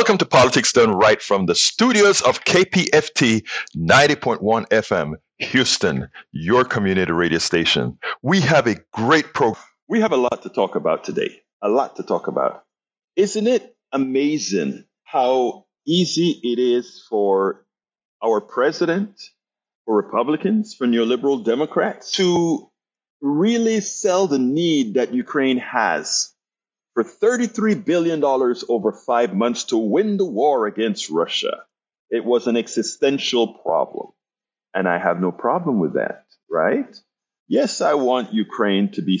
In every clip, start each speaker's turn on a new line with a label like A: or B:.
A: Welcome to Politics Done Right from the studios of KPFT 90.1 FM, Houston, your community radio station. We have a great program. We have a lot to talk about today. A lot to talk about. Isn't it amazing how easy it is for our president, for Republicans, for neoliberal Democrats to really sell the need that Ukraine has for $33 billion over five months to win the war against Russia. It was an existential problem. And I have no problem with that, right? Yes, I want Ukraine to be.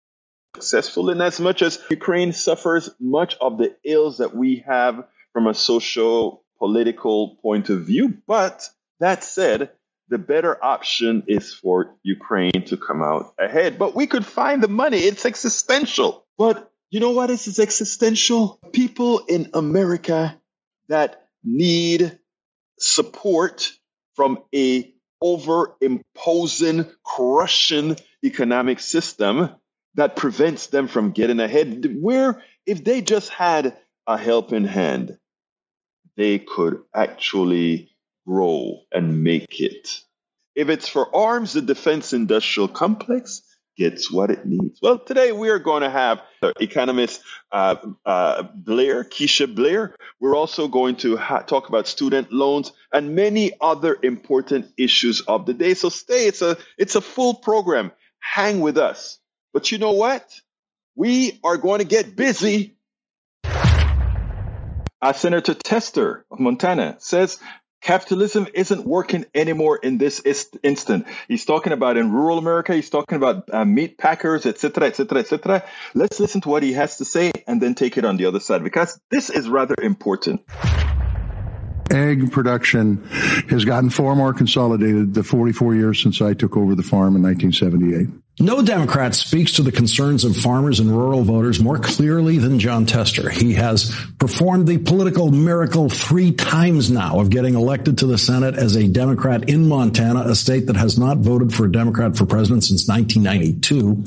A: successful in as much as Ukraine suffers much of the ills that we have from a social political point of view. But that said, the better option is for Ukraine to come out ahead. But we could find the money. It's existential. But you know what is existential? People in America that need support from a over imposing, crushing economic system that prevents them from getting ahead. Where if they just had a helping hand, they could actually grow and make it. If it's for arms, the defense industrial complex gets what it needs. Well, today we are going to have economist uh, uh, Blair, Keisha Blair. We're also going to ha- talk about student loans and many other important issues of the day. So stay. It's a it's a full program. Hang with us. But you know what? We are going to get busy. Uh, Senator Tester of Montana says capitalism isn't working anymore in this ist- instant. He's talking about in rural America. He's talking about uh, meat packers, etc., etc., etc. Let's listen to what he has to say and then take it on the other side because this is rather important
B: egg production has gotten far more consolidated the 44 years since I took over the farm in 1978.
C: No Democrat speaks to the concerns of farmers and rural voters more clearly than Jon Tester. He has performed the political miracle three times now of getting elected to the Senate as a Democrat in Montana, a state that has not voted for a Democrat for president since 1992.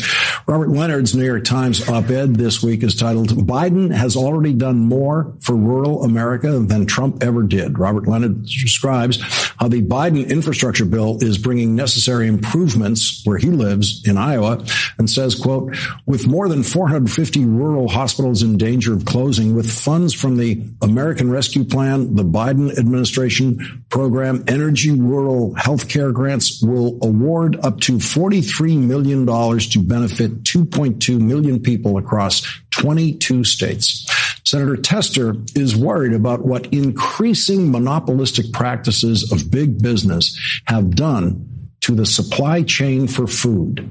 C: Robert Leonard's New York Times op-ed this week is titled, Biden has already done more for rural America than Trump ever did. Robert Leonard describes how the Biden infrastructure bill is bringing necessary improvements where he lives in Iowa and says, quote, with more than 450 rural hospitals in danger of closing with funds from the American Rescue Plan, the Biden administration program, energy rural healthcare grants will award up to $43 million to benefit 2.2 million people across 22 states. Senator Tester is worried about what increasing monopolistic practices of big business have done to the supply chain for food.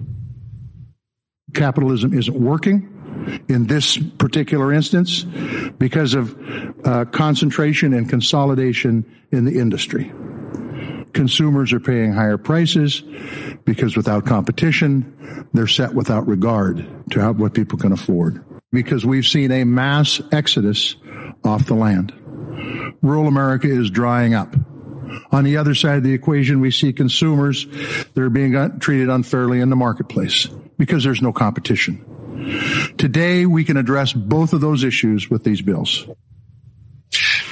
B: Capitalism isn't working in this particular instance because of uh, concentration and consolidation in the industry. Consumers are paying higher prices because without competition, they're set without regard to what people can afford. Because we've seen a mass exodus off the land. Rural America is drying up. On the other side of the equation, we see consumers that are being treated unfairly in the marketplace because there's no competition. Today, we can address both of those issues with these bills.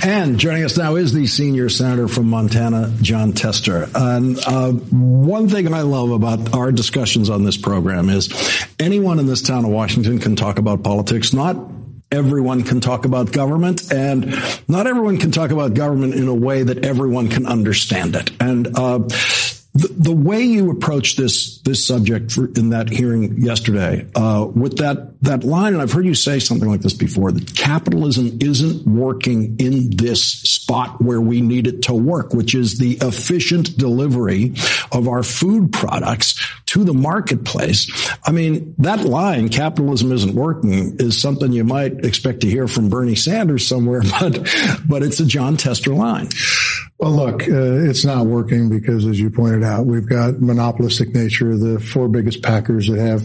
C: And joining us now is the senior senator from Montana, Jon Tester. And uh, one thing I love about our discussions on this program is anyone in this town of Washington can talk about politics, not everyone can talk about government and not everyone can talk about government in a way that everyone can understand it. And, uh, the, the, way you approach this this subject for, in that hearing yesterday, uh, with that that line, and I've heard you say something like this before, that capitalism isn't working in this spot where we need it to work, which is the efficient delivery of our food products to the marketplace. I mean, that line, capitalism isn't working, is something you might expect to hear from Bernie Sanders somewhere, but but it's a Jon Tester line.
B: Well, look, uh, it's not working because, as you pointed out, we've got monopolistic nature. The four biggest packers that have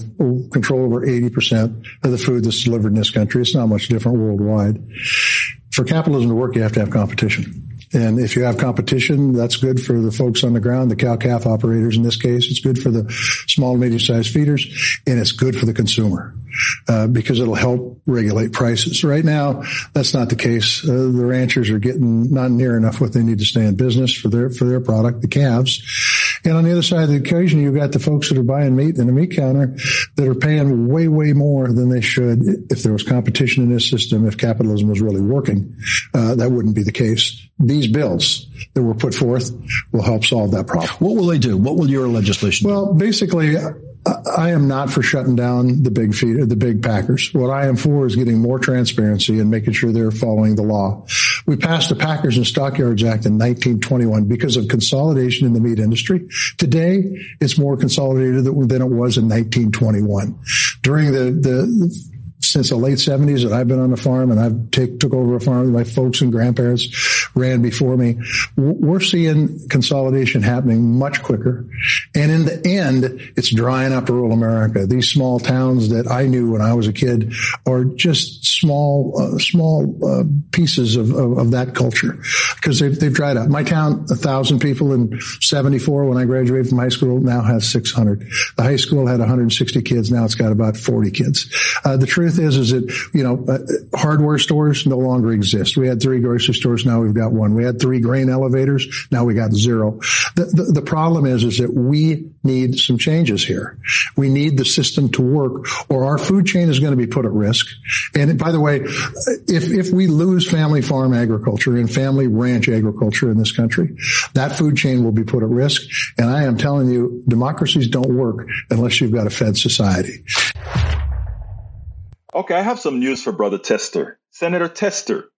B: control over 80% of the food that's delivered in this country. It's not much different worldwide. For capitalism to work, you have to have competition. And if you have competition, that's good for the folks on the ground, the cow calf operators in this case. It's good for the small and medium sized feeders and it's good for the consumer. Uh, because it'll help regulate prices. Right now, that's not the case. Uh, the ranchers are getting not near enough what they need to stay in business for their for their product, the calves. And on the other side of the equation, you've got the folks that are buying meat in the meat counter that are paying way, way more than they should. If there was competition in this system, if capitalism was really working, uh, that wouldn't be the case. These bills that were put forth will help solve that problem.
C: What will they do? What will your legislation
B: well, do? basically, I am not for shutting down the big feed, the big packers. What I am for is getting more transparency and making sure they're following the law. We passed the Packers and Stockyards Act in 1921 because of consolidation in the meat industry. Today, it's more consolidated than it was in 1921. During the, the since the late 70s that I've been on the farm and I've take, took over a farm. That my folks and grandparents ran before me. We're seeing consolidation happening much quicker. And in the end, it's drying up rural America. These small towns that I knew when I was a kid are just small, uh, small uh, pieces of, of, of, that culture because they've, they've dried up. My town, a thousand people in 74 when I graduated from high school now has 600. The high school had 160 kids. Now it's got about 40 kids. Uh, the truth is, is that, you know, uh, hardware stores no longer exist. We had three grocery stores. Now we've got one. We had three grain elevators. Now we got zero. The, the, the problem is, is that we need some changes here. We need the system to work or our food chain is going to be put at risk. And by the way, if, if we lose family farm agriculture and family ranch agriculture in this country, that food chain will be put at risk. And I am telling you, democracies don't work unless you've got a fed society.
A: Okay, I have some news for Brother Tester. Senator Tester,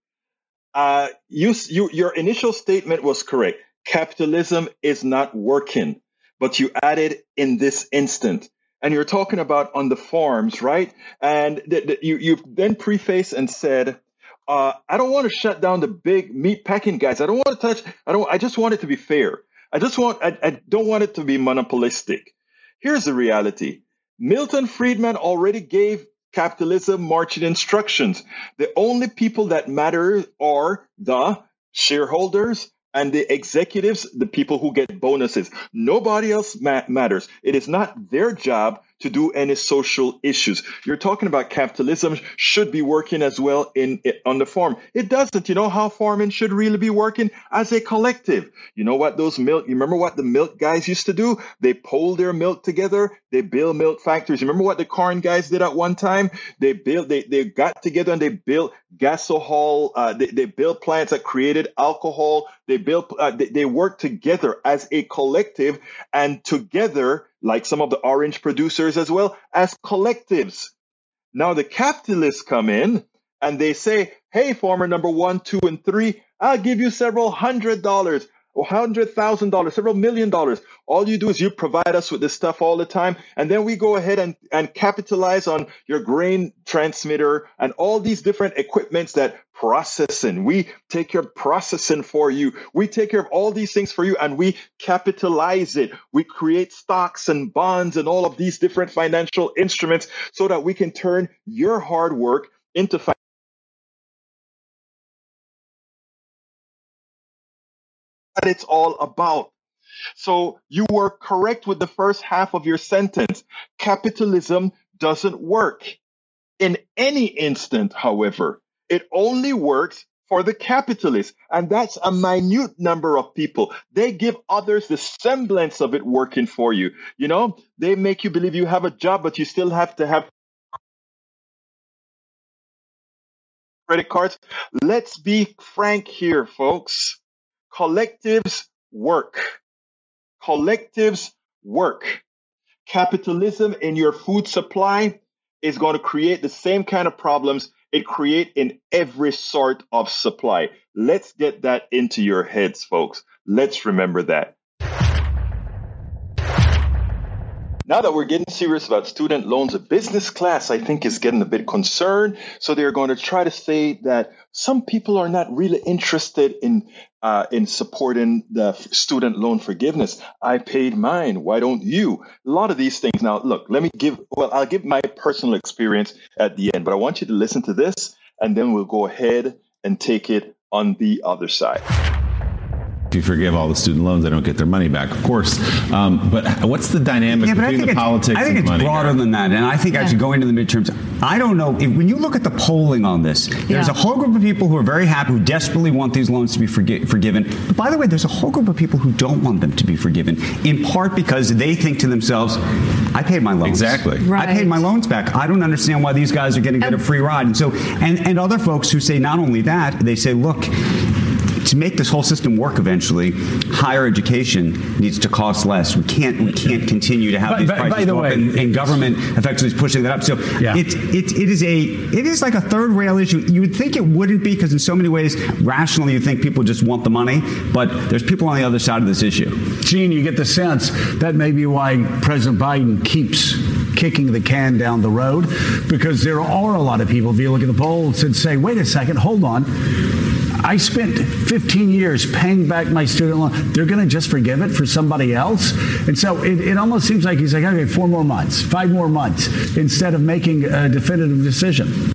A: uh, you, you, your initial statement was correct. Capitalism is not working, but you added in this instant. And you're talking about on the farms, right? And th- th- you, you then preface and said, uh, I don't want to shut down the big meat packing guys. I don't want to touch, I don't, I just want it to be fair. I just want, I, I don't want it to be monopolistic. Here's the reality. Milton Friedman already gave capitalism marching instructions. The only people that matter are the shareholders and the executives, the people who get bonuses. Nobody else ma- matters. It is not their job to do any social issues. You're talking about capitalism should be working as well in on the farm. It doesn't. You know how farming should really be working as a collective. You know what those milk. You remember what the milk guys used to do? They pull their milk together. They build milk factories. You remember what the corn guys did at one time? They built. They they got together and they built gasohol. Uh, they they built plants that created alcohol. They built. Uh, they, they worked together as a collective, and together like some of the orange producers as well, as collectives. Now the capitalists come in and they say, hey, farmer number one, two, and three, I'll give you several hundred dollars or hundred thousand dollars, several million dollars. All you do is you provide us with this stuff all the time, and then we go ahead and, and capitalize on your grain transmitter and all these different equipments that processing. We take care of processing for you. We take care of all these things for you and we capitalize it. We create stocks and bonds and all of these different financial instruments so that we can turn your hard work into that it's all about. So you were correct with the first half of your sentence. Capitalism doesn't work. In any instant, however, it only works for the capitalists. And that's a minute number of people. They give others the semblance of it working for you. You know, they make you believe you have a job, but you still have to have credit cards. Let's be frank here, folks. Collectives work. Collectives work. Capitalism in your food supply is going to create the same kind of problems it create in every sort of supply. Let's get that into your heads, folks. Let's remember that. Now that we're getting serious about student loans, a business class, I think, is getting a bit concerned. So they're going to try to say that some people are not really interested in uh, in supporting the student loan forgiveness. I paid mine. Why don't you? A lot of these things. Now, look, let me give. Well, I'll give my personal experience at the end, but I want you to listen to this, and then we'll go ahead and take it on the other side
D: if you forgive all the student loans, they don't get their money back, of course. Um, but what's the dynamic yeah, between the politics?
E: I think it's broader than that, and I think yeah. actually going into the midterms, I don't know if, when you look at the polling on this. There's yeah. a whole group of people who are very happy, who desperately want these loans to be forgi- forgiven. But by the way, there's a whole group of people who don't want them to be forgiven, in part because they think to themselves, "I paid my loans.
D: Exactly.
E: Right. I paid my loans back. I don't understand why these guys are getting get a free ride." And so, and and other folks who say not only that, they say, "Look." To make this whole system work eventually, higher education needs to cost less. We can't we can't continue to have these prices by go up, and, and, government effectively is pushing that up. So yeah. it, it it is a it is like a third rail issue. You would think it wouldn't be because in so many ways, rationally, you think people just want the money, but there's people on the other side of this issue.
F: Gene, you get the sense that may be why President Biden keeps kicking the can down the road because there are a lot of people, if you look at the polls, and say, wait a second, hold on I spent 15 years paying back my student loan. They're going to just forgive it for somebody else. And so it, it almost seems like he's like, okay, four more months, five more months, instead of making a definitive decision.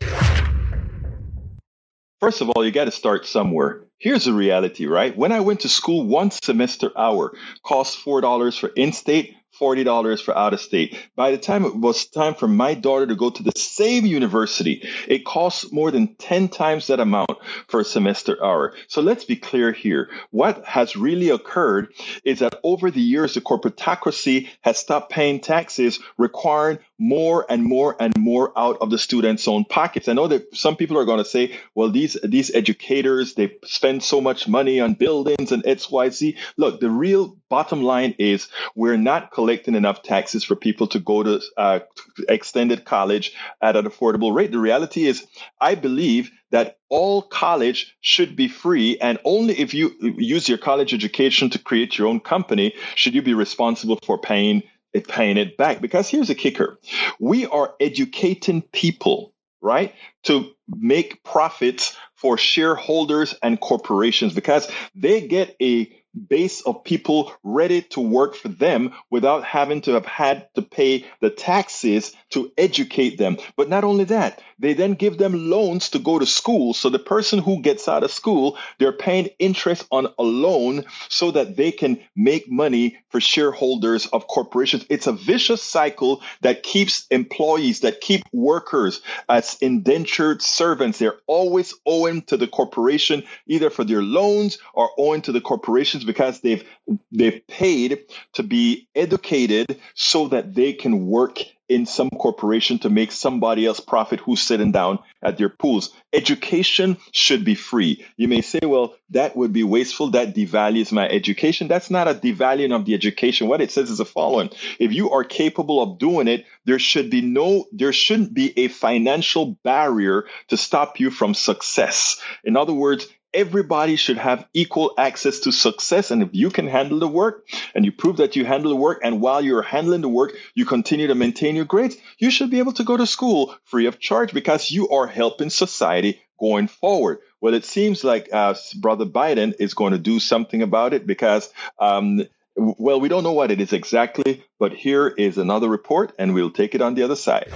A: First of all, you got to start somewhere. Here's the reality, right? When I went to school, one semester hour cost $4 for in state, $40 for out of state. By the time it was time for my daughter to go to the same university, it costs more than 10 times that amount for a semester hour. So let's be clear here. What has really occurred is that over the years, the corporatocracy has stopped paying taxes, requiring more and more and more out of the students' own pockets. I know that some people are going to say, well, these, these educators, they spend so much money on buildings and XYZ. Look, the real bottom line is we're not collecting enough taxes for people to go to uh, extended college at an affordable rate. The reality is, I believe that all college should be free, and only if you use your college education to create your own company should you be responsible for paying paying it back. Because here's a kicker we are educating people, right, to make profits for shareholders and corporations because they get a base of people ready to work for them without having to have had to pay the taxes to educate them. But not only that, they then give them loans to go to school. So the person who gets out of school, they're paying interest on a loan so that they can make money for shareholders of corporations. It's a vicious cycle that keeps employees, that keep workers as indentured servants. They're always owing to the corporation, either for their loans or owing to the corporations because they've they've paid to be educated so that they can work in some corporation to make somebody else profit who's sitting down at their pools. Education should be free. You may say, well, that would be wasteful. That devalues my education. That's not a devaluing of the education. What it says is the following. If you are capable of doing it, there should be no, there shouldn't be a financial barrier to stop you from success. In other words, everybody should have equal access to success. And if you can handle the work and you prove that you handle the work, and while you're handling the work, you continue to maintain your grades, you should be able to go to school free of charge because you are helping society going forward. Well, it seems like uh, Brother Biden is going to do something about it because. Um, well, we don't know what it is exactly, but here is another report, and we'll take it on the other side.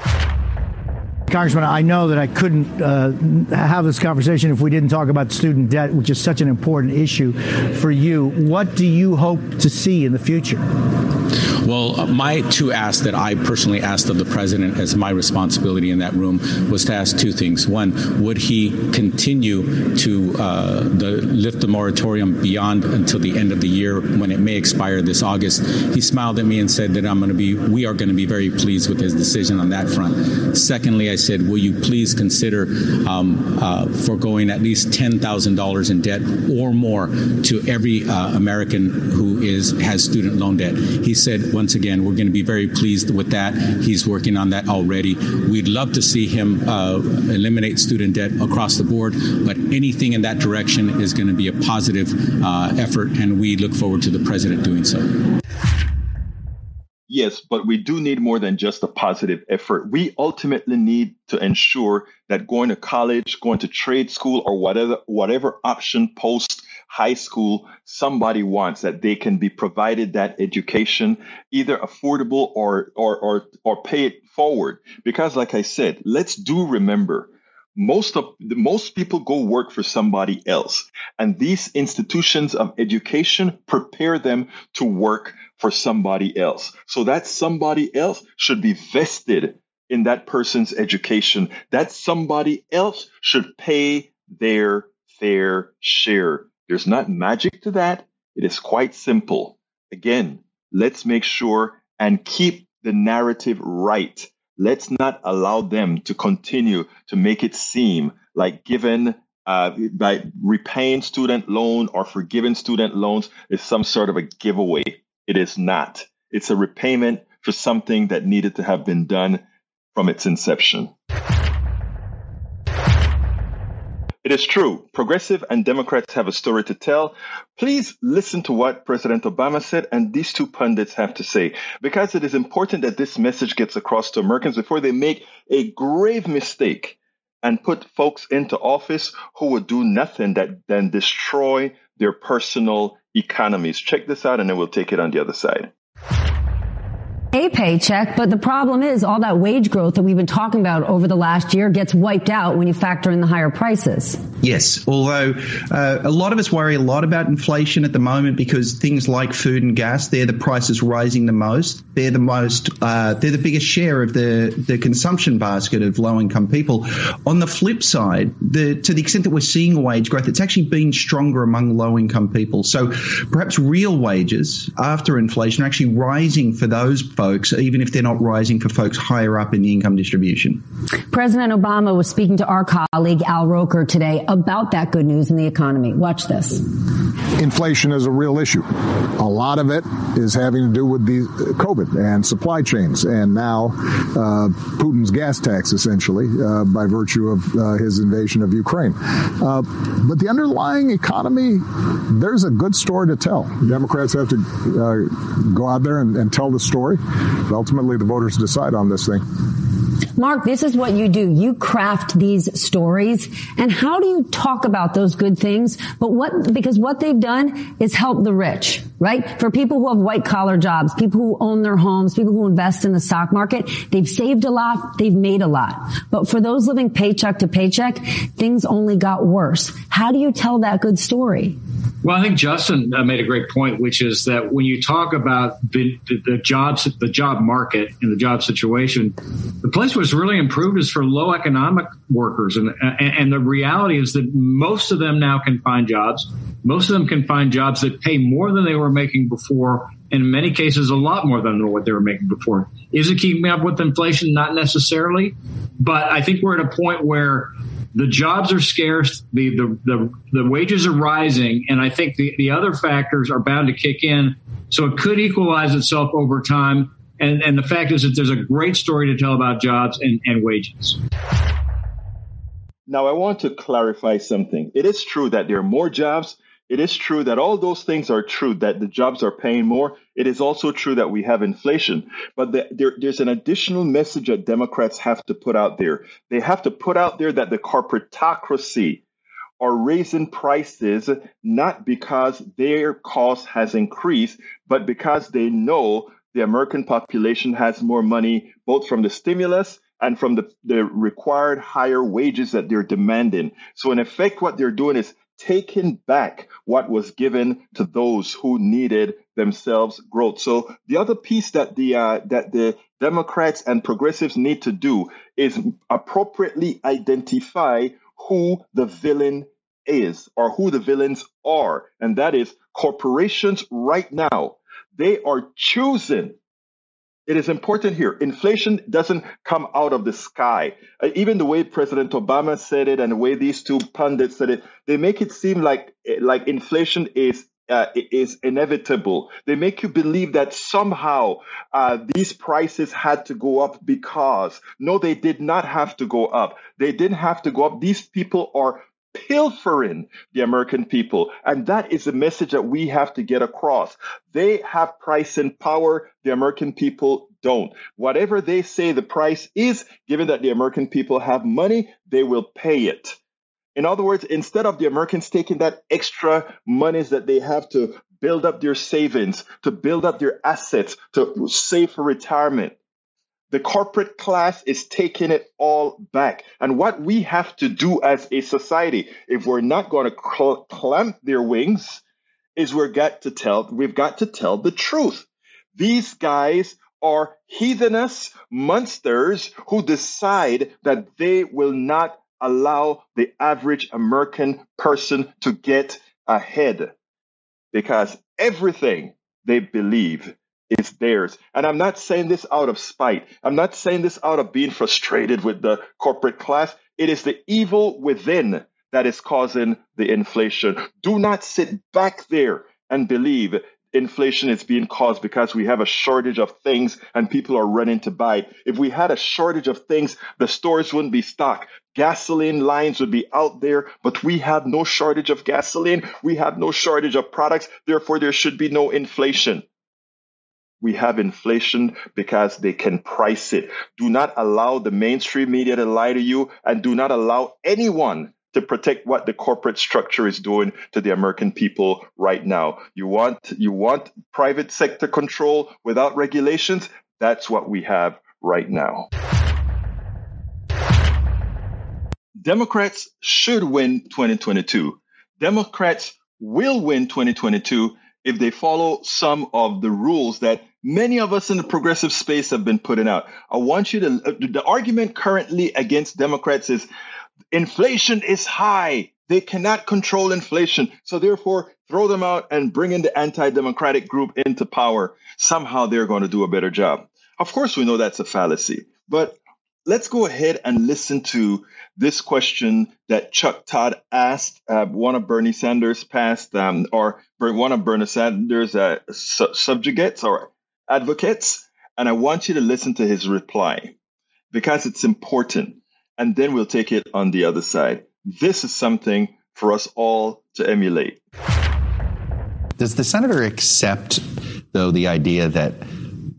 G: Congressman, I know that I couldn't uh, have this conversation if we didn't talk about student debt, which is such an important issue for you. What do you hope to see in the future?
H: Well, uh, my two asks that I personally asked of the president as my responsibility in that room was to ask two things. One, would he continue to uh, the, lift the moratorium beyond until the end of the year when it may expire this August? He smiled at me and said that I'm going to be, we are going to be very pleased with his decision on that front. Secondly, I said, will you please consider um, uh, foregoing at least $10,000 in debt or more to every uh, American who is has student loan debt? He said, once again, we're going to be very pleased with that. He's working on that already. We'd love to see him uh, eliminate student debt across the board, but anything in that direction is going to be a positive uh, effort, and we look forward to the president doing so.
A: Yes, but we do need more than just a positive effort. We ultimately need to ensure that going to college, going to trade school, or whatever whatever option post high school somebody wants that they can be provided that education either affordable or or or, or pay it forward. Because like i said let's do remember most of most people go work for somebody else. And these institutions of education prepare them to work for somebody else. So that somebody else should be vested in that person's education. That somebody else should pay their fair share there's not magic to that. It is quite simple. Again, let's make sure and keep the narrative right. Let's not allow them to continue to make it seem like given uh, by repaying student loan or forgiving student loans is some sort of a giveaway. It is not. It's a repayment for something that needed to have been done from its inception. It is true. Progressive and Democrats have a story to tell. Please listen to what President Obama said and these two pundits have to say, because it is important that this message gets across to Americans before they make a grave mistake and put folks into office who would do nothing that then destroy their personal economies. Check this out and then we'll take it on the other side
I: a paycheck, but the problem is all that wage growth that we've been talking about over the last year gets wiped out when you factor in the higher prices.
J: Yes, although uh, a lot of us worry a lot about inflation at the moment because things like food and gas, they're the prices rising the most. They're the most, uh, they're the biggest share of the, the consumption basket of low income people. On the flip side, the, to the extent that we're seeing wage growth, it's actually been stronger among low income people. So perhaps real wages after inflation are actually rising for those folks, even if they're not rising for folks higher up in the income distribution.
I: President Obama was speaking to our colleague Al Roker today about that good news in the economy. Watch this.
K: Inflation is a real issue. A lot of it is having to do with the COVID and supply chains, and now uh, Putin's gas tax, essentially, uh, by virtue of uh, his invasion of Ukraine. Uh, but the underlying economy, there's a good story to tell. Democrats have to uh, go out there and, and tell the story. But ultimately, the voters decide on this thing.
I: Mark, this is what you do. You craft these stories. And how do you talk about those good things? But what, because what they've done is help the rich, right? For people who have white collar jobs, people who own their homes, people who invest in the stock market, they've saved a lot, they've made a lot. But for those living paycheck to paycheck, things only got worse. How do you tell that good story?
L: Well, I think Justin uh, made a great point, which is that when you talk about the, the, the, jobs, the job market and the job situation, the place was really improved is for low economic workers, and, and and the reality is that most of them now can find jobs. Most of them can find jobs that pay more than they were making before, and in many cases, a lot more than what they were making before. Is it keeping up with inflation? Not necessarily, but I think we're at a point where the jobs are scarce, the, the, the, the wages are rising, and I think the, the other factors are bound to kick in. So it could equalize itself over time. And, and the fact is that there's a great story to tell about jobs and, and wages.
A: Now, I want to clarify something. It is true that there are more jobs, it is true that all those things are true, that the jobs are paying more. It is also true that we have inflation. But the, there, there's an additional message that Democrats have to put out there. They have to put out there that the corporatocracy are raising prices not because their cost has increased, but because they know the American population has more money, both from the stimulus and from the, the required higher wages that they're demanding. So, in effect, what they're doing is taking back what was given to those who needed themselves growth. So the other piece that the uh, that the Democrats and progressives need to do is appropriately identify who the villain is or who the villains are, and that is corporations right now. They are choosing it is important here. Inflation doesn't come out of the sky. Uh, even the way President Obama said it and the way these two pundits said it, they make it seem like like inflation is uh, is inevitable. They make you believe that somehow uh, these prices had to go up because no, they did not have to go up. They didn't have to go up. These people are pilfering the American people. And that is the message that we have to get across. They have price and power. The American people don't. Whatever they say the price is, given that the American people have money, they will pay it. In other words, instead of the Americans taking that extra monies that they have to build up their savings, to build up their assets, to save for retirement, the corporate class is taking it all back. And what we have to do as a society, if we're not going to cl- clamp their wings, is we've got to tell we've got to tell the truth. These guys are heathenous monsters who decide that they will not allow the average American person to get ahead because everything they believe is theirs. And I'm not saying this out of spite. I'm not saying this out of being frustrated with the corporate class. It is the evil within that is causing the inflation. Do not sit back there and believe inflation is being caused because we have a shortage of things and people are running to buy. If we had a shortage of things, the stores wouldn't be stocked. Gasoline lines would be out there, but we have no shortage of gasoline. We have no shortage of products. Therefore, there should be no inflation. We have inflation because they can price it. Do not allow the mainstream media to lie to you and do not allow anyone to protect what the corporate structure is doing to the American people right now. You want you want private sector control without regulations? That's what we have right now. Democrats should win 2022. Democrats will win 2022 if they follow some of the rules that many of us in the progressive space have been putting out. I want you to, the argument currently against Democrats is inflation is high. They cannot control inflation. So therefore, throw them out and bring in the anti-democratic group into power. Somehow they're going to do a better job. Of course, we know that's a fallacy, but let's go ahead and listen to this question that Chuck Todd asked uh, one of Bernie Sanders' past, um, or one of Bernie Sanders' uh, su- subjugates or advocates. And I want you to listen to his reply because it's important. And then we'll take it on the other side. This is something for us all to emulate.
M: Does the senator accept, though, the idea that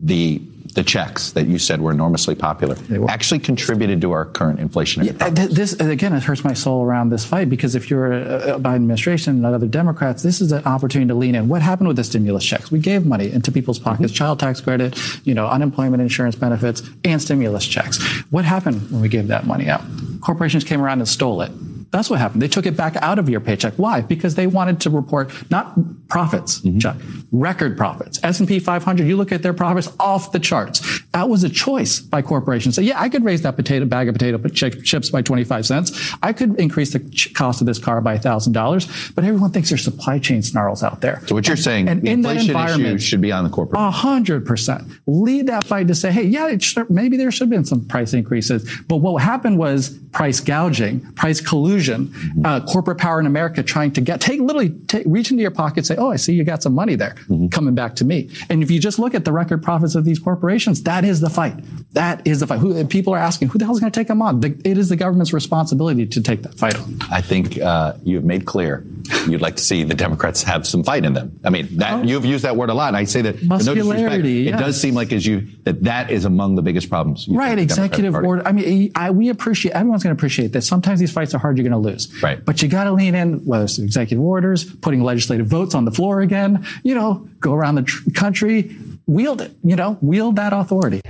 M: the the checks that you said were enormously popular actually contributed to our current inflation.
N: Yeah, this again, it hurts my soul around this fight because if you're a, a Biden administration and other Democrats, this is an opportunity to lean in. What happened with the stimulus checks? We gave money into people's pockets, mm-hmm. child tax credit, you know, unemployment insurance benefits, and stimulus checks. What happened when we gave that money out? Corporations came around and stole it. That's what happened. They took it back out of your paycheck. Why? Because they wanted to report not profits, mm-hmm. Chuck, record profits. S&P 500, you look at their profits off the charts. That was a choice by corporations. So yeah, I could raise that potato bag of potato chips by 25 cents. I could increase the cost of this car by $1,000, but everyone thinks there's supply chain snarls out there.
M: So what you're
N: and,
M: saying,
N: and
M: the
N: in
M: inflation
N: that environment,
M: issue should be on the corporate.
N: A hundred percent. Lead that fight to say, hey, yeah, should, maybe there should have been some price increases. But what happened was price gouging, price collusion, mm-hmm. uh, corporate power in America trying to get, take literally take, reach into your pocket, say, oh, I see you got some money there mm-hmm. coming back to me. And if you just look at the record profits of these corporations, that is the fight. That is the fight. Who, people are asking, who the hell is going to take them on? The, it is the government's responsibility to take that fight on.
M: I think uh, you have made clear you'd like to see the Democrats have some fight in them. I mean, that oh. you've used that word a lot. And I say that
N: muscularity.
M: No yes. It does seem like as you that that is among the biggest problems.
N: Right. Executive order. I mean, I, we appreciate everyone's going to appreciate that. Sometimes these fights are hard. You're going to lose.
M: Right.
N: But you got to lean in, whether it's executive orders, putting legislative votes on the floor again. You know, go around the tr- country, wield it. You know, wield that authority.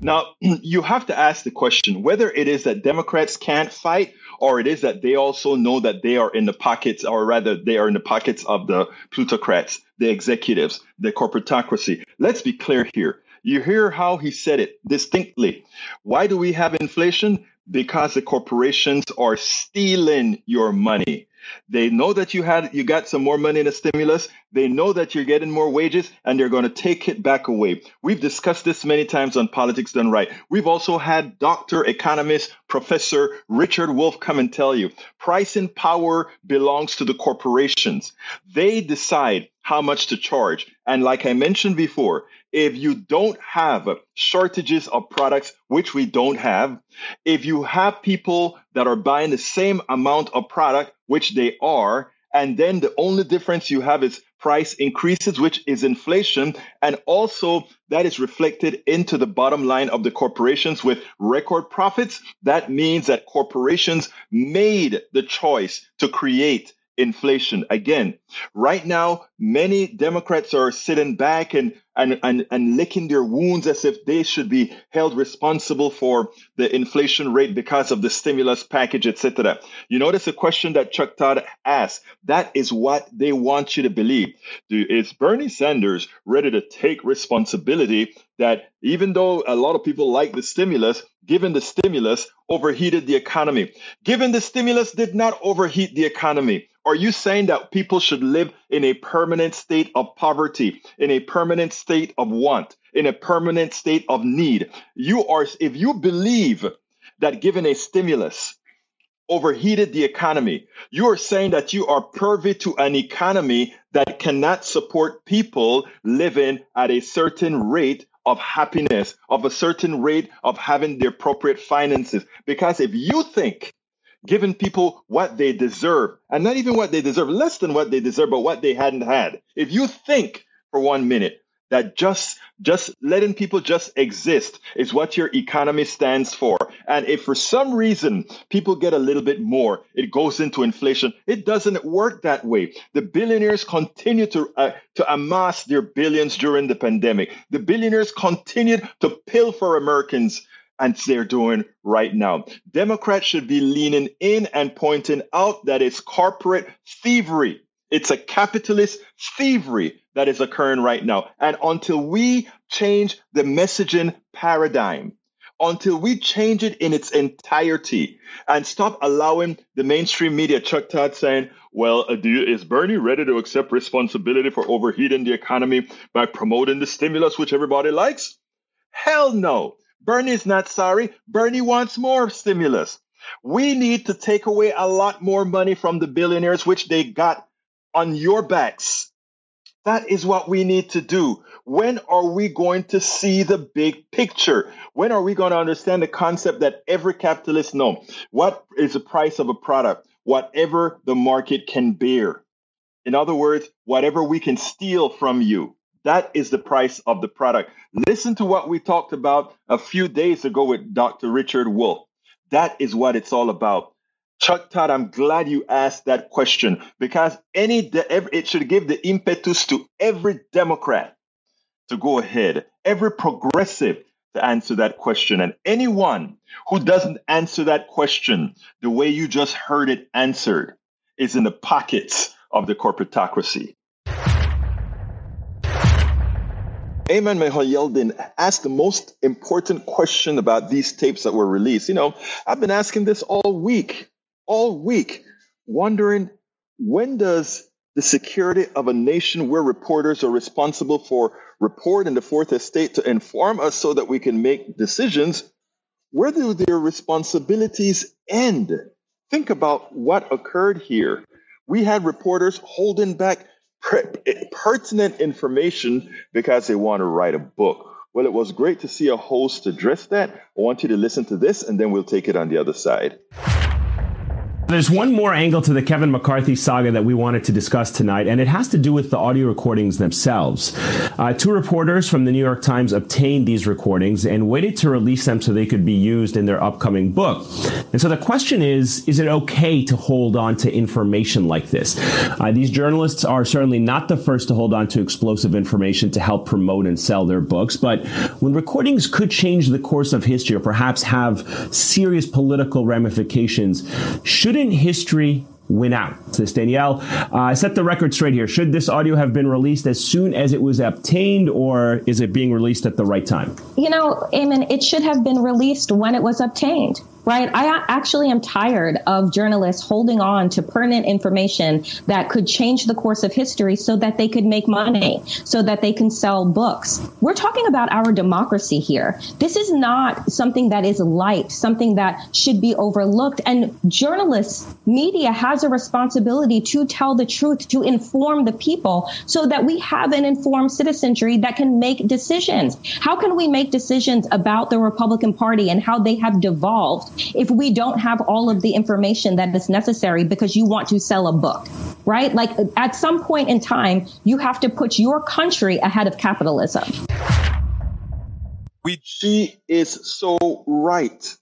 A: Now, you have to ask the question whether it is that Democrats can't fight or it is that they also know that they are in the pockets, or rather, they are in the pockets of the plutocrats, the executives, the corporatocracy. Let's be clear here. You hear how he said it distinctly. Why do we have inflation? Because the corporations are stealing your money. They know that you had you got some more money in a stimulus. They know that you're getting more wages and they're going to take it back away. We've discussed this many times on Politics Done Right. We've also had doctor, economist, professor Richard Wolff come and tell you pricing power belongs to the corporations. They decide how much to charge. And like I mentioned before, if you don't have shortages of products, which we don't have, if you have people that are buying the same amount of product, which they are, and then the only difference you have is price increases, which is inflation. And also that is reflected into the bottom line of the corporations with record profits. That means that corporations made the choice to create inflation. Again, right now, many Democrats are sitting back and, and, and, and licking their wounds as if they should be held responsible for the inflation rate because of the stimulus package, etc. You notice a question that Chuck Todd asked. That is what they want you to believe. Is Bernie Sanders ready to take responsibility that even though a lot of people like the stimulus, given the stimulus, overheated the economy? Given the stimulus did not overheat the economy. Are you saying that people should live in a permanent state of poverty, in a permanent state of want, in a permanent state of need? You are, if you believe that given a stimulus overheated the economy, you are saying that you are privy to an economy that cannot support people living at a certain rate of happiness, of a certain rate of having the appropriate finances. Because if you think giving people what they deserve, and not even what they deserve, less than what they deserve, but what they hadn't had. If you think for one minute that just just letting people just exist is what your economy stands for and if for some reason people get a little bit more it goes into inflation it doesn't work that way. The billionaires continue to uh, to amass their billions during the pandemic. The billionaires continued to pilfer americans and they're doing right now. Democrats should be leaning in and pointing out that it's corporate thievery. It's a capitalist thievery that is occurring right now. And until we change the messaging paradigm, until we change it in its entirety and stop allowing the mainstream media, Chuck Todd saying, well, uh, you, is Bernie ready to accept responsibility for overheating the economy by promoting the stimulus, which everybody likes? Hell no. Bernie's not sorry. Bernie wants more stimulus. We need to take away a lot more money from the billionaires, which they got on your backs. That is what we need to do. When are we going to see the big picture? When are we going to understand the concept that every capitalist knows? What is the price of a product? Whatever the market can bear. In other words, whatever we can steal from you. That is the price of the product. Listen to what we talked about a few days ago with Dr. Richard Wolff. That is what it's all about. Chuck Todd, I'm glad you asked that question because any de- it should give the impetus to every Democrat to go ahead, every progressive to answer that question. And anyone who doesn't answer that question the way you just heard it answered is in the pockets of the corporatocracy. Ayman Mohyeldin asked the most important question about these tapes that were released. You know, I've been asking this all week, all week, wondering when does the security of a nation where reporters are responsible for report in the fourth estate to inform us so that we can make decisions, where do their responsibilities end? Think about what occurred here. We had reporters holding back pertinent information because they want to write a book. Well, it was great to see a host address that. I want you to listen to this and then we'll take it on the other side.
O: There's one more angle to the Kevin McCarthy saga that we wanted to discuss tonight, and it has to do with the audio recordings themselves. Uh, two reporters from the New York Times obtained these recordings and waited to release them so they could be used in their upcoming book. And so the question is is it okay to hold on to information like this? Uh, these journalists are certainly not the first to hold on to explosive information to help promote and sell their books, but when recordings could change the course of history or perhaps have serious political ramifications, should shouldn't history win out? Says Danielle. Uh, set the record straight here. Should this audio have been released as soon as it was obtained, or is it being released at the right time?
P: You know, Ayman, it should have been released when it was obtained right? I actually am tired of journalists holding on to pertinent information that could change the course of history so that they could make money, so that they can sell books. We're talking about our democracy here. This is not something that is light, something that should be overlooked. And journalists, media has a responsibility to tell the truth, to inform the people so that we have an informed citizenry that can make decisions. How can we make decisions about the Republican Party and how they have devolved if we don't have all of the information that is necessary because you want to sell a book, right? Like at some point in time, you have to put your country ahead of capitalism.
A: We, she is so right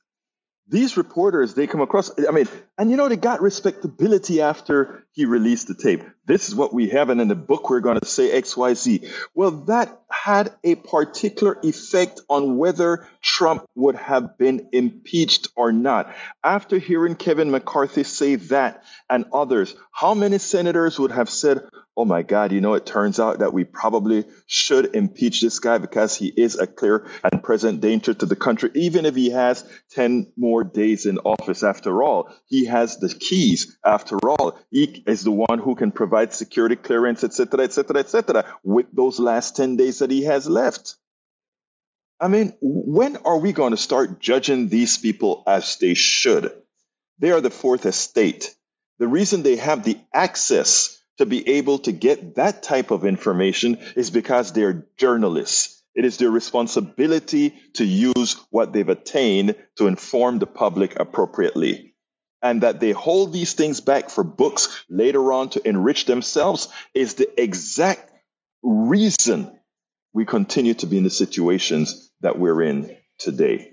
A: these reporters they come across i mean and you know they got respectability after he released the tape this is what we have and in the book we're going to say xyz well that had a particular effect on whether trump would have been impeached or not after hearing kevin mccarthy say that and others how many senators would have said oh my God, you know, it turns out that we probably should impeach this guy because he is a clear and present danger to the country, even if he has 10 more days in office after all. He has the keys after all. He is the one who can provide security clearance, et cetera, et cetera, et cetera, with those last 10 days that he has left. I mean, when are we going to start judging these people as they should? They are the fourth estate. The reason they have the access to be able to get that type of information is because they're journalists. It is their responsibility to use what they've attained to inform the public appropriately. And that they hold these things back for books later on to enrich themselves is the exact reason we continue to be in the situations that we're in today.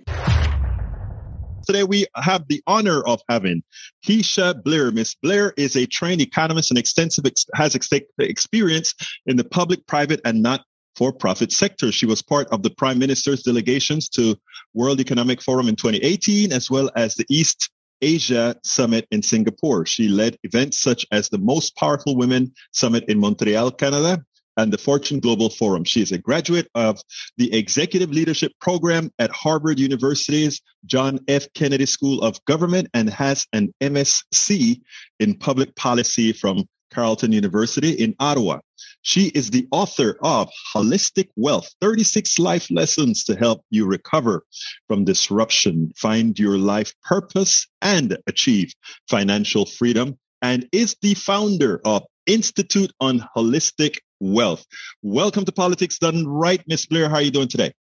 Q: Today we have the honor of having Keisha Blair. Miss Blair is a trained economist and extensive ex- has ex- experience in the public, private, and not for-profit sector. She was part of the Prime Minister's delegations to World Economic Forum in 2018, as well as the East Asia Summit in Singapore. She led events such as the Most Powerful Women Summit in Montreal, Canada, and the Fortune Global Forum. She is a graduate of the Executive Leadership Program at Harvard University's John F. Kennedy School of Government and has an MSc in Public Policy from Carleton University in Ottawa. She is the author of Holistic Wealth 36 Life Lessons to Help You Recover from Disruption, Find Your Life Purpose, and Achieve Financial Freedom, and is the founder of Institute on Holistic wealth. Welcome to Politics Done Right, Miss Blair. How are you doing today?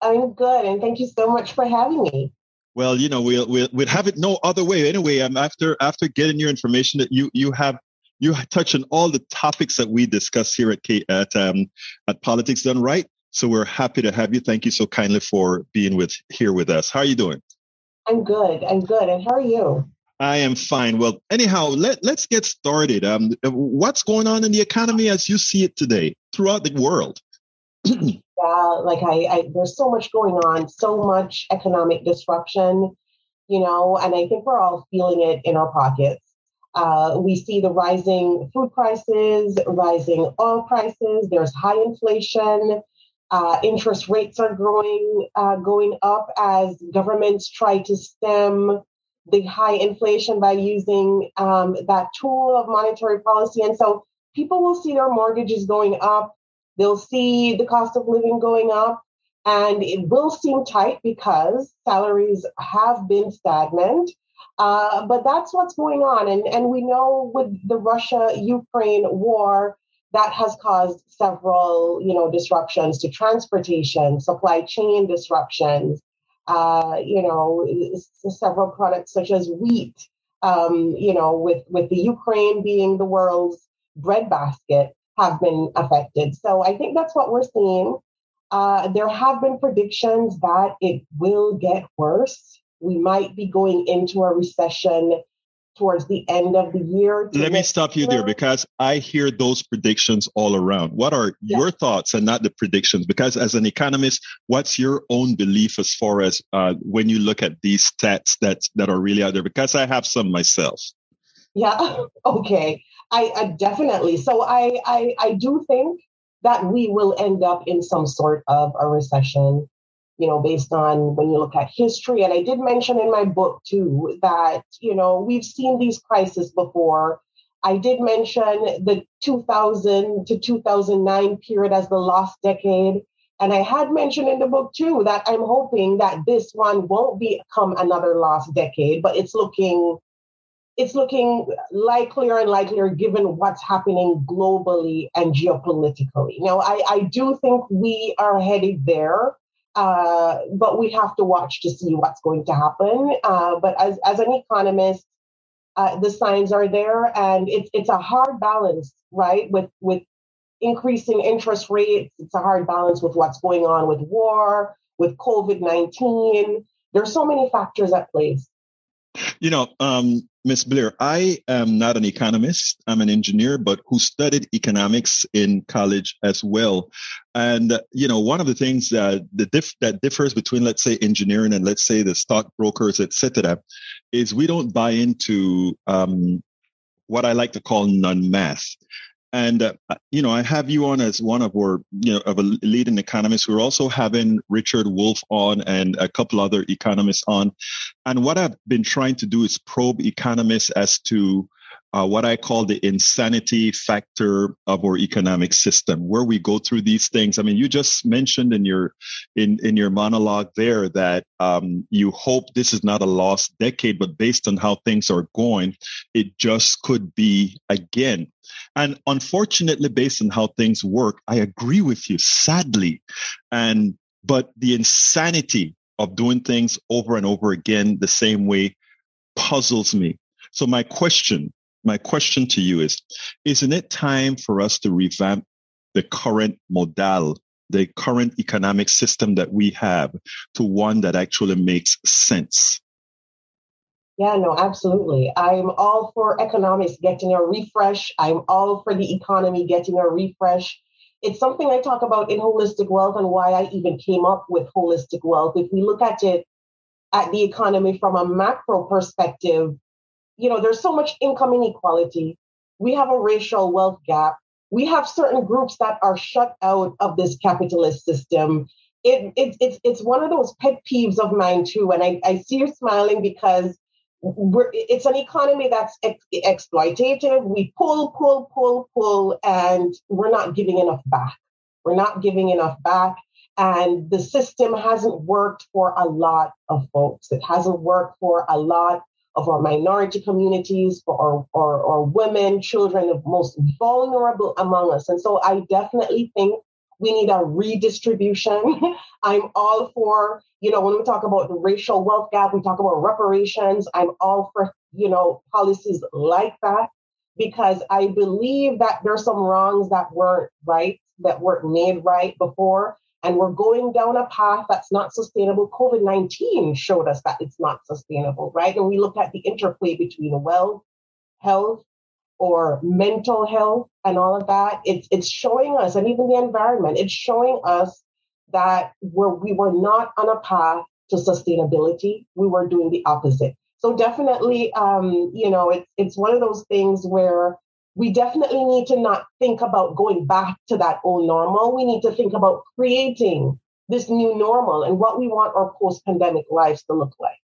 R: I'm good, and thank you so much for having me.
Q: Well, you know, we'll we'll, we'll have it no other way. Anyway, um, after after getting your information, that you you have you touch on all the topics that we discuss here at K, at um, at Politics Done Right. So we're happy to have you. Thank you so kindly for being with here with us. How are you doing?
R: I'm good. I'm good. And how are you?
Q: I am fine. Well, anyhow, let, let's get started. Um, what's going on in the economy as you see it today throughout the world?
R: yeah, like I, I, there's so much going on, so much economic disruption, you know, and I think we're all feeling it in our pockets. Uh, we see the rising food prices, rising oil prices. There's high inflation. Uh, interest rates are growing, uh, going up as governments try to stem the high inflation by using um, that tool of monetary policy. And so people will see their mortgages going up, they'll see the cost of living going up, and it will seem tight because salaries have been stagnant. Uh, but that's what's going on. And, and we know with the Russia Ukraine war, that has caused several you know disruptions to transportation supply chain disruptions uh, you know, several products such as wheat um, you know, with, with the Ukraine being the world's breadbasket, have been affected. So I think that's what we're seeing. Uh, there have been predictions that it will get worse. We might be going into a recession towards the end of the year.
A: Let me stop you there because I hear those predictions all around. What are yeah. your thoughts and not the predictions? Because as an economist, what's your own belief as far as uh, when you look at these stats that that are really out there? Because I have some myself.
R: Yeah. Okay. I, I definitely. So I, I I do think that we will end up in some sort of a recession you know, based on when you look at history. And I did mention in my book too that, you know, we've seen these crises before. I did mention the 2000 to 2009 period as the lost decade. And I had mentioned in the book too that I'm hoping that this one won't become another lost decade, but it's looking it's looking likelier and likelier given what's happening globally and geopolitically. Now, I, I do think we are headed there. Uh, but we have to watch to see what's going to happen. Uh, but as, as an economist, uh, the signs are there, and it's it's a hard balance, right? With with increasing interest rates, it's a hard balance with what's going on with war, with COVID nineteen. There's so many factors at play.
A: You know, um, Miss Blair, I am not an economist. I'm an engineer, but who studied economics in college as well. And you know, one of the things that the that differs between, let's say, engineering and let's say the stockbrokers, etc., is we don't buy into um, what I like to call non-math. And uh, you know, I have you on as one of our you know of a leading economists. We're also having Richard Wolff on and a couple other economists on. And what I've been trying to do is probe economists as to uh, what I call the insanity factor of our economic system, where we go through these things. I mean, you just mentioned in your in in your monologue there that um, you hope this is not a lost decade, but based on how things are going, it just could be again. And unfortunately, based on how things work, I agree with you. Sadly, and but the insanity of doing things over and over again the same way puzzles me. So my question my question to you is Isn't it time for us to revamp the current modal, the current economic system that we have, to one that actually makes sense?
R: Yeah, no, absolutely. I'm all for economics getting a refresh. I'm all for the economy getting a refresh. It's something I talk about in Holistic Wealth and why I even came up with Holistic Wealth. If we look at it at the economy from a macro perspective, you know, there's so much income inequality. We have a racial wealth gap. We have certain groups that are shut out of this capitalist system. It, it, it's, it's one of those pet peeves of mine too. And I, I see you smiling because we're, it's an economy that's ex- exploitative. We pull, pull, pull, pull, and we're not giving enough back. We're not giving enough back. And the system hasn't worked for a lot of folks. It hasn't worked for a lot of our minority communities, for our, our, our women, children, the most vulnerable among us. And so I definitely think we need a redistribution. I'm all for, you know, when we talk about the racial wealth gap, we talk about reparations. I'm all for, you know, policies like that because I believe that there's some wrongs that weren't right, that weren't made right before and we're going down a path that's not sustainable. COVID 19 showed us that it's not sustainable, right? And we look at the interplay between wealth, health, or mental health, and all of that. It's, it's showing us, and even the environment, it's showing us that we're, we were not on a path to sustainability. We were doing the opposite. So definitely, um, you know, it's it's one of those things where we definitely need to not think about going back to that old normal. We need to think about creating this new normal and what we want our post pandemic lives to look like.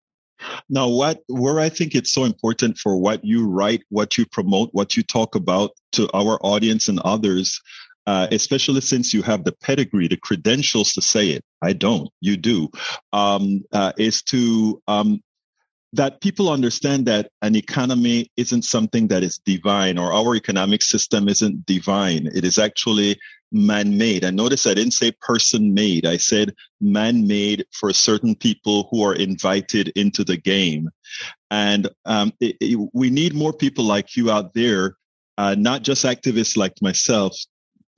A: Now, what where I think it's so important for what you write, what you promote, what you talk about to our audience and others, uh, especially since you have the pedigree, the credentials to say it. I don't. You do. Um, uh, is to um, that people understand that an economy isn't something that is divine or our economic system isn't divine. It is actually man-made. And notice I didn't say person-made. I said man-made for certain people who are invited into the game. And um, it, it, we need more people like you out there, uh, not just activists like myself,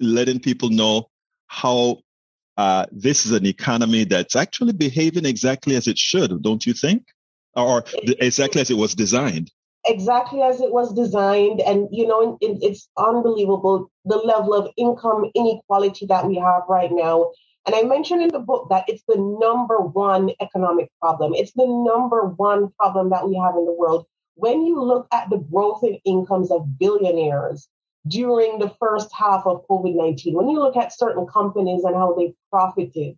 A: letting people know how uh, this is an economy that's actually behaving exactly as it should, don't you think? Or exactly as it was designed
R: exactly as it was designed. And, you know, it, it's unbelievable the level of income inequality that we have right now. And I mentioned in the book that it's the number one economic problem. It's the number one problem that we have in the world. When you look at the growth in incomes of billionaires during the first half of COVID 19, when you look at certain companies and how they profited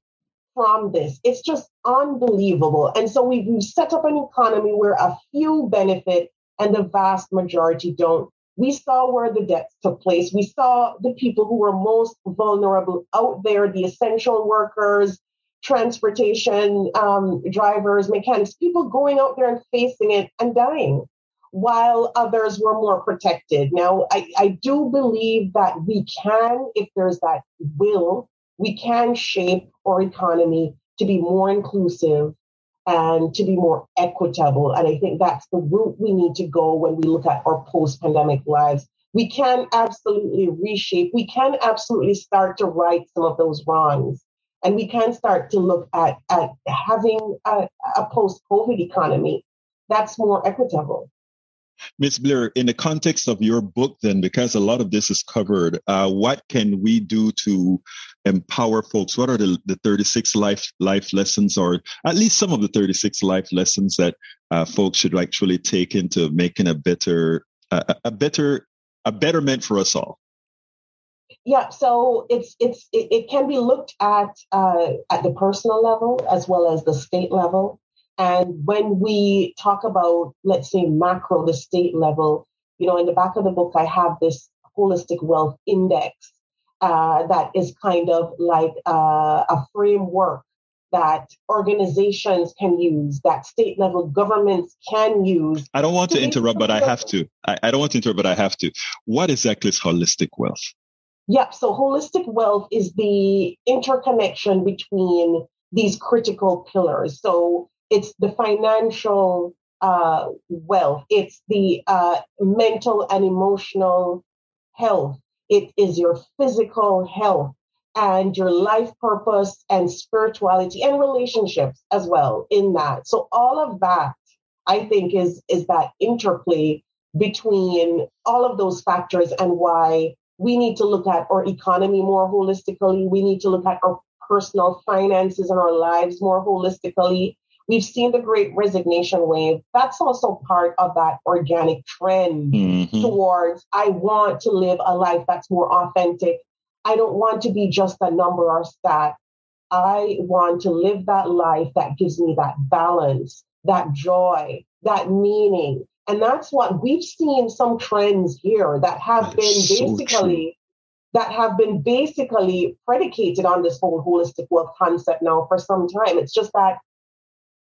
R: from this, it's just unbelievable. And so we've, we've set up an economy where a few benefit and the vast majority don't. We saw where the deaths took place. We saw the people who were most vulnerable out there, the essential workers, transportation um, drivers, mechanics, people going out there and facing it and dying, while others were more protected. Now, I, I do believe that we can, if there's that will, we can shape our economy to be more inclusive and to be more equitable. And I think that's the route we need to go when we look at our post pandemic lives. We can absolutely reshape, we can absolutely start to right some of those wrongs. And we can start to look at, at having a, a post COVID economy that's more equitable.
A: Ms. Blair, in the context of your book, then, because a lot of this is covered, uh, what can we do to empower folks? What are the, the 36 life life lessons, or at least some of the 36 life lessons that uh, folks should actually take into making a better, uh, a better, a betterment for us all?
R: Yeah, so it's it's it, it can be looked at uh, at the personal level as well as the state level. And when we talk about, let's say, macro, the state level, you know, in the back of the book, I have this holistic wealth index uh, that is kind of like uh, a framework that organizations can use, that state level governments can use.
A: I don't want to, to interrupt, but I have to. I, I, don't want to interrupt, but I have to. What exactly is holistic wealth?
R: Yep. So holistic wealth is the interconnection between these critical pillars. So it's the financial uh, wealth, it's the uh, mental and emotional health, it is your physical health and your life purpose and spirituality and relationships as well in that. So all of that, I think, is is that interplay between all of those factors and why we need to look at our economy more holistically. We need to look at our personal finances and our lives more holistically. We've seen the great resignation wave. That's also part of that organic trend mm-hmm. towards I want to live a life that's more authentic. I don't want to be just a number or stat. I want to live that life that gives me that balance, that joy, that meaning. And that's what we've seen some trends here that have been basically so that have been basically predicated on this whole holistic wealth concept now for some time. It's just that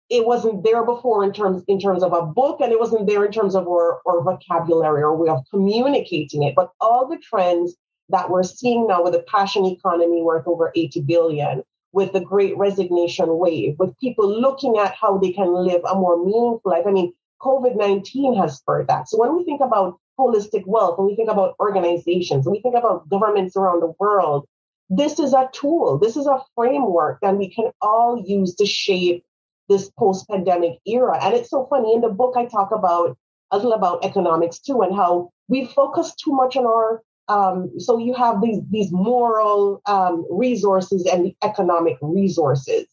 R: it wasn't there before in terms in terms of a book and it wasn't there in terms of our, our vocabulary or way of communicating it. But all the trends that we're seeing now with the passion economy worth over 80 billion with the great resignation wave with people looking at how they can live a more meaningful life. I mean covid-19 has spurred that. So when we think about holistic wealth when we think about organizations when we think about governments around the world this is a tool this is a framework that we can all use to shape this post pandemic era. And it's so funny. In the book, I talk about a little about economics too and how we focus too much on our um, so you have these these moral um, resources and the economic resources,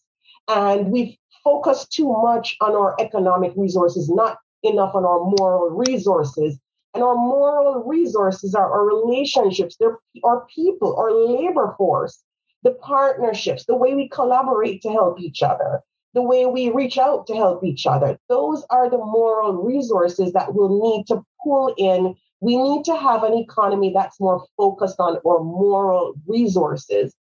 R: and we focus too much on our economic resources, not enough on our moral resources. And our moral resources are our relationships, they're our people, our labor force, the partnerships, the way we collaborate to help each other, the way we reach out to help each other. Those are the moral resources that we'll need to pull in. We need to have an economy that's more focused on our moral resources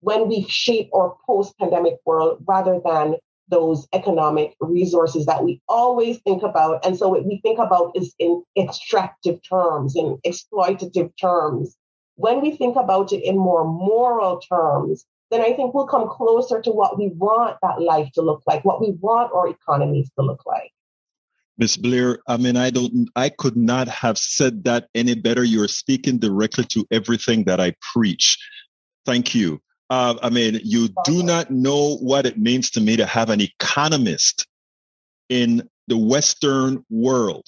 R: when we shape our post pandemic world rather than those economic resources that we always think about. And so what we think about is in extractive terms, in exploitative terms. When we think about it in more moral terms, then I think we'll come closer to what we want that life to look like, what we want our economies to look like.
A: Miss Blair, I mean, I don't, I could not have said that any better. You're speaking directly to everything that I preach. Thank you. Uh, I mean, you do not know what it means to me to have an economist in the Western world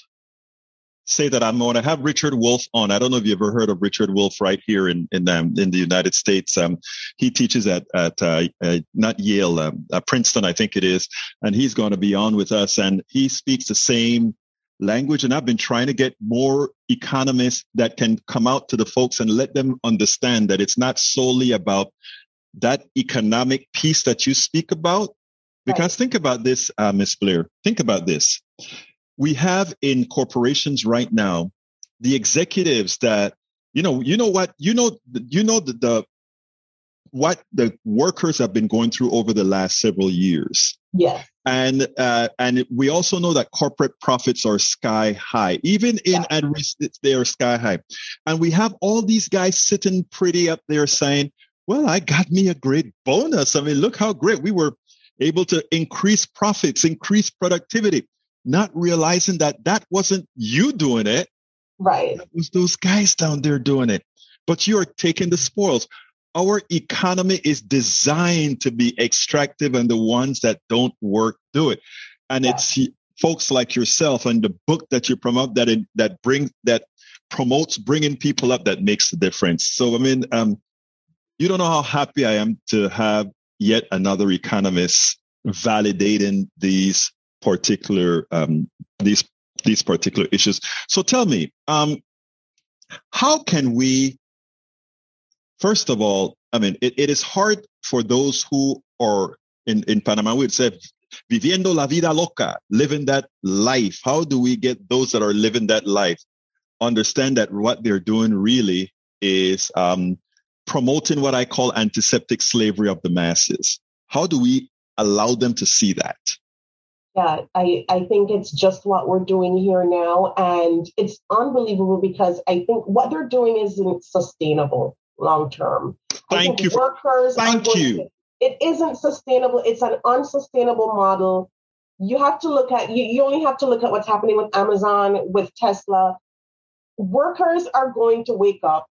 A: say that I'm going to have Richard Wolff on. I don't know if you ever heard of Richard Wolff right here in in um, in the United States. Um, he teaches at at uh, uh, not Yale, um, uh, Princeton, I think it is, and he's going to be on with us. And he speaks the same language. And I've been trying to get more economists that can come out to the folks and let them understand that it's not solely about that economic piece that you speak about. Because right. think about this, uh, Miss Blair. Think about this we have in corporations right now the executives that you know you know what you know you know the, the what the workers have been going through over the last several years.
R: Yeah.
A: And uh, and we also know that corporate profits are sky high. Even in yeah. at risk they are sky high. And we have all these guys sitting pretty up there saying well i got me a great bonus. I mean look how great we were able to increase profits increase productivity not realizing that that wasn't you doing it.
R: Right.
A: It was those guys down there doing it. But you're taking the spoils. Our economy is designed to be extractive and the ones that don't work do it. And yeah. it's folks like yourself and the book that you promote that it, that bring that promotes bringing people up that makes the difference. So I mean, um, you don't know how happy I am to have yet another economist validating these particular um, these these particular issues. So tell me, um, how can we? First of all, I mean, it, it is hard for those who are in in Panama. We'd say viviendo la vida loca, living that life. How do we get those that are living that life understand that what they're doing really is um, promoting what I call antiseptic slavery of the masses? How do we allow them to see that?
R: Yeah, I, I think it's just what we're doing here now. And it's unbelievable because I think what they're doing isn't sustainable long term.
A: Thank you.
R: Workers
A: thank you.
R: To, it isn't sustainable. It's an unsustainable model. You have to look at you, you only have to look at what's happening with Amazon, with Tesla. Workers are going to wake up.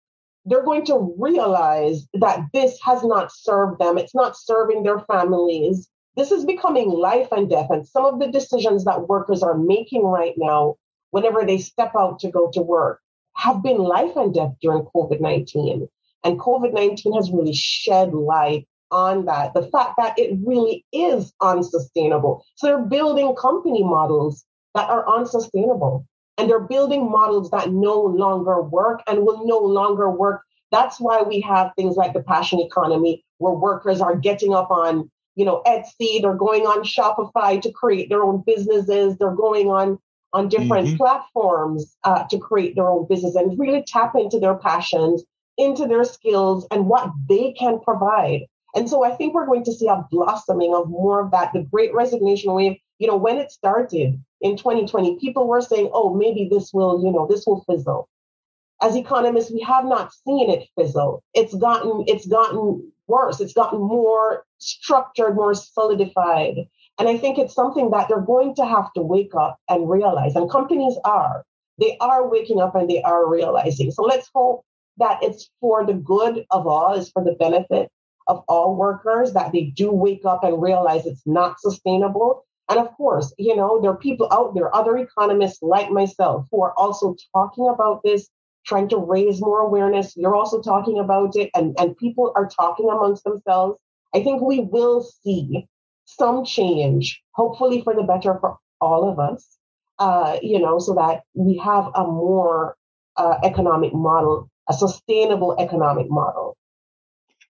R: They're going to realize that this has not served them. It's not serving their families this is becoming life and death. And some of the decisions that workers are making right now, whenever they step out to go to work, have been life and death during COVID 19. And COVID 19 has really shed light on that. The fact that it really is unsustainable. So they're building company models that are unsustainable. And they're building models that no longer work and will no longer work. That's why we have things like the passion economy, where workers are getting up on you know, Etsy, they're going on Shopify to create their own businesses. They're going on on different mm-hmm. platforms uh, to create their own business and really tap into their passions, into their skills and what they can provide. And so I think we're going to see a blossoming of more of that. The great resignation wave, you know, when it started in 2020, people were saying, oh, maybe this will, you know, this will fizzle. As economists, we have not seen it fizzle. It's gotten, it's gotten worse. It's gotten more structured, more solidified. And I think it's something that they're going to have to wake up and realize. And companies are. They are waking up and they are realizing. So let's hope that it's for the good of all, it's for the benefit of all workers, that they do wake up and realize it's not sustainable. And of course, you know, there are people out there, other economists like myself, who are also talking about this trying to raise more awareness. You're also talking about it, and, and people are talking amongst themselves. I think we will see some change, hopefully for the better for all of us, uh, you know, so that we have a more uh, economic model, a sustainable economic model.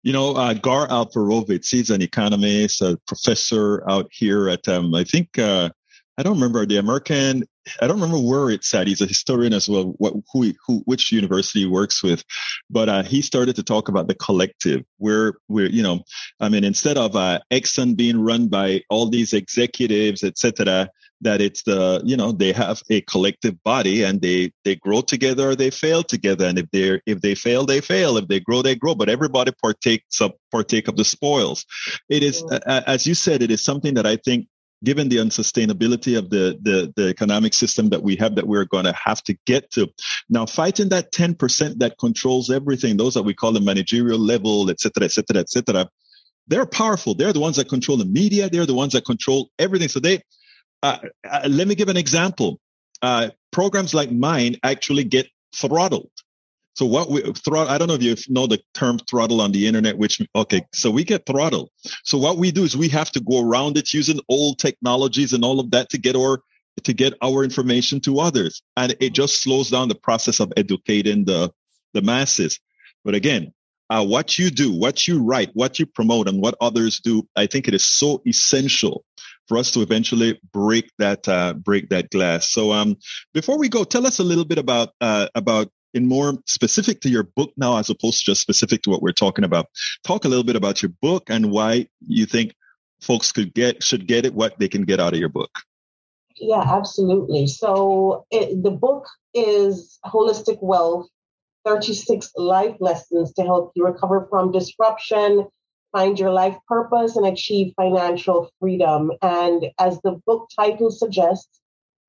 A: You know, uh, Gar Alperovitz, he's an economist, a professor out here at, um, I think, uh, I don't remember the American I don't remember where it's at. He's a historian as well. What, who, who, which university he works with, but uh, he started to talk about the collective, where where you know, I mean, instead of uh, Exxon being run by all these executives, etc., that it's the you know they have a collective body and they they grow together or they fail together, and if they if they fail, they fail. If they grow, they grow. But everybody partakes of partake of the spoils. It is, uh, as you said, it is something that I think given the unsustainability of the, the, the economic system that we have that we're going to have to get to. Now, fighting that 10% that controls everything, those that we call the managerial level, et cetera, et cetera, et cetera, they're powerful. They're the ones that control the media. They're the ones that control everything. So they, uh, uh, let me give an example. Uh, programs like mine actually get throttled so what we throttle, I don't know if you know the term throttle on the internet, which, okay, so we get throttled. So what we do is we have to go around it using old technologies and all of that to get our, to get our information to others. And it just slows down the process of educating the, the masses. But again, uh, what you do, what you write, what you promote and what others do, I think it is so essential for us to eventually break that uh, break that glass. So um, before we go, tell us a little bit about uh, about in more specific to your book now, as opposed to just specific to what we're talking about. Talk a little bit about your book and why you think folks could get should get it what they can get out of your book.
R: Yeah, absolutely. So it, the book is Holistic Wealth 36 Life Lessons to help you recover from disruption, find your life purpose, and achieve financial freedom. And as the book title suggests,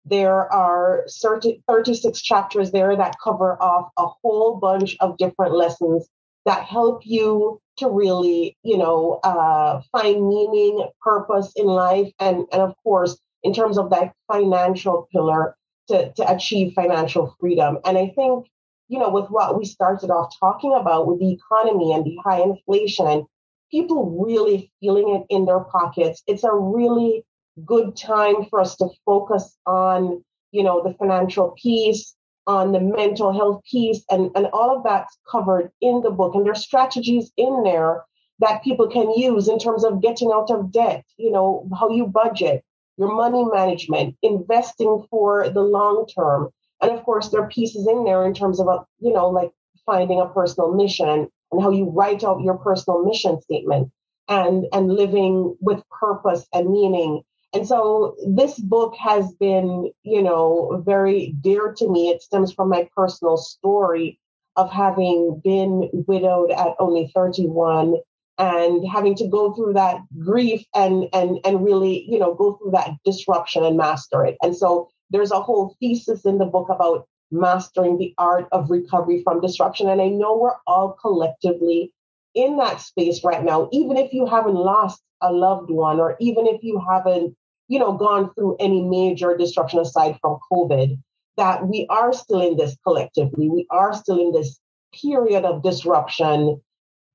R: there are 30, 36 chapters there that cover off a whole bunch of different lessons that help you to really, you know, uh, find meaning, purpose in life, and and of course, in terms of that financial pillar to to achieve financial freedom. And I think, you know, with what we started off talking about with the economy and the high inflation people really feeling it in their pockets, it's a really good time for us to focus on, you know, the financial piece, on the mental health piece, and, and all of that's covered in the book. And there's strategies in there that people can use in terms of getting out of debt, you know, how you budget, your money management, investing for the long term. And of course, there are pieces in there in terms of, a, you know, like finding a personal mission and how you write out your personal mission statement and and living with purpose and meaning and so this book has been, you know, very dear to me. It stems from my personal story of having been widowed at only 31 and having to go through that grief and and and really, you know, go through that disruption and master it. And so there's a whole thesis in the book about mastering the art of recovery from disruption. And I know we're all collectively in that space right now, even if you haven't lost a loved one, or even if you haven't, you know, gone through any major disruption aside from COVID, that we are still in this collectively. We are still in this period of disruption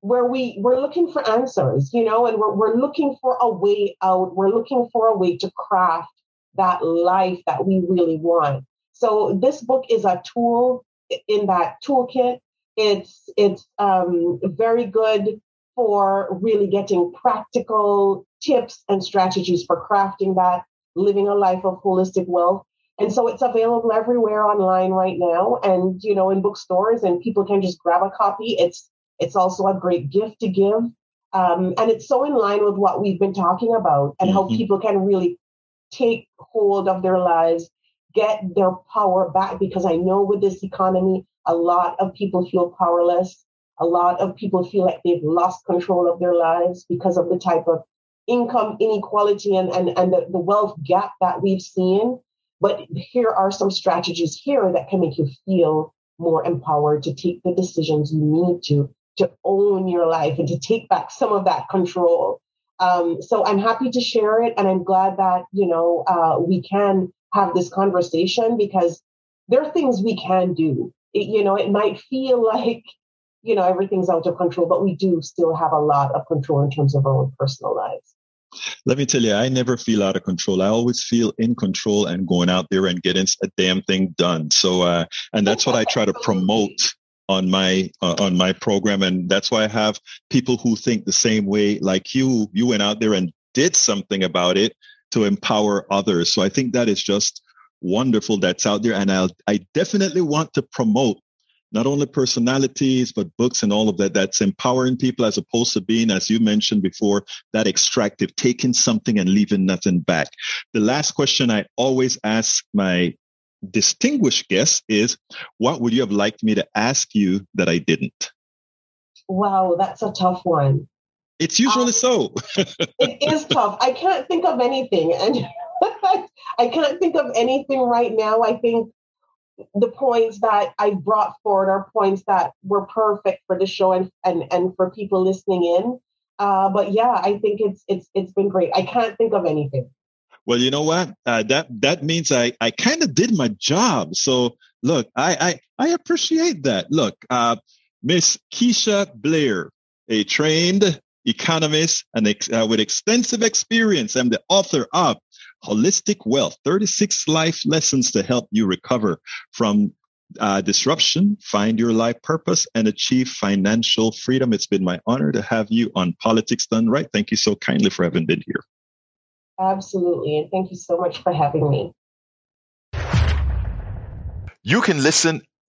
R: where we we're looking for answers, you know, and we're we're looking for a way out. We're looking for a way to craft that life that we really want. So this book is a tool in that toolkit. It's it's um, very good for really getting practical tips and strategies for crafting that, living a life of holistic wealth. And so it's available everywhere online right now and you know in bookstores and people can just grab a copy. It's it's also a great gift to give. Um, and it's so in line with what we've been talking about and mm-hmm. how people can really take hold of their lives, get their power back. Because I know with this economy, a lot of people feel powerless. A lot of people feel like they've lost control of their lives because of the type of income inequality and, and, and the, the wealth gap that we've seen. But here are some strategies here that can make you feel more empowered to take the decisions you need to to own your life and to take back some of that control. Um, so I'm happy to share it, and I'm glad that you know uh, we can have this conversation because there are things we can do. It, you know, it might feel like you know, everything's out of control, but we do still have a lot of control in terms of our own personal lives.
A: Let me tell you, I never feel out of control. I always feel in control and going out there and getting a damn thing done. So, uh, and that's what I try to promote on my uh, on my program, and that's why I have people who think the same way, like you. You went out there and did something about it to empower others. So I think that is just
Q: wonderful that's out there. And I'll, I definitely want to promote not only personalities, but books and all of that that's empowering people as opposed to being, as you mentioned before, that extractive, taking something and leaving nothing back. The last question I always ask my distinguished guests is, what would you have liked me to ask you that I didn't?
R: Wow, that's a tough one.
Q: It's usually um, so.
R: it is tough. I can't think of anything. And I can't think of anything right now. I think the points that I brought forward are points that were perfect for the show and and, and for people listening in. Uh, but yeah, I think it's it's it's been great. I can't think of anything.
Q: Well, you know what? Uh, that that means I I kind of did my job. So look, I I, I appreciate that. Look, uh, Miss Keisha Blair, a trained economist and ex- uh, with extensive experience, and the author of Holistic Wealth 36 Life Lessons to help you recover from uh, disruption, find your life purpose, and achieve financial freedom. It's been my honor to have you on Politics Done Right. Thank you so kindly for having been here.
R: Absolutely. And thank you so much for having me.
A: You can listen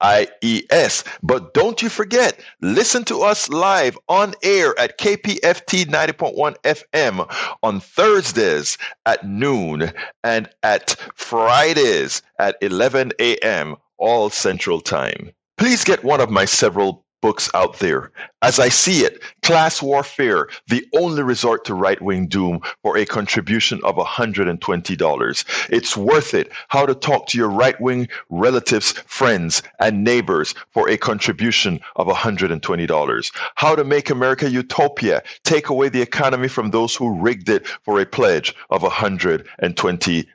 A: IES. But don't you forget, listen to us live on air at KPFT 90.1 FM on Thursdays at noon and at Fridays at 11 a.m. all Central Time. Please get one of my several books out there. As I see it, Class Warfare, the only resort to right wing doom for a contribution of $120. It's worth it. How to talk to your right wing relatives, friends, and neighbors for a contribution of $120. How to make America utopia, take away the economy from those who rigged it for a pledge of $120.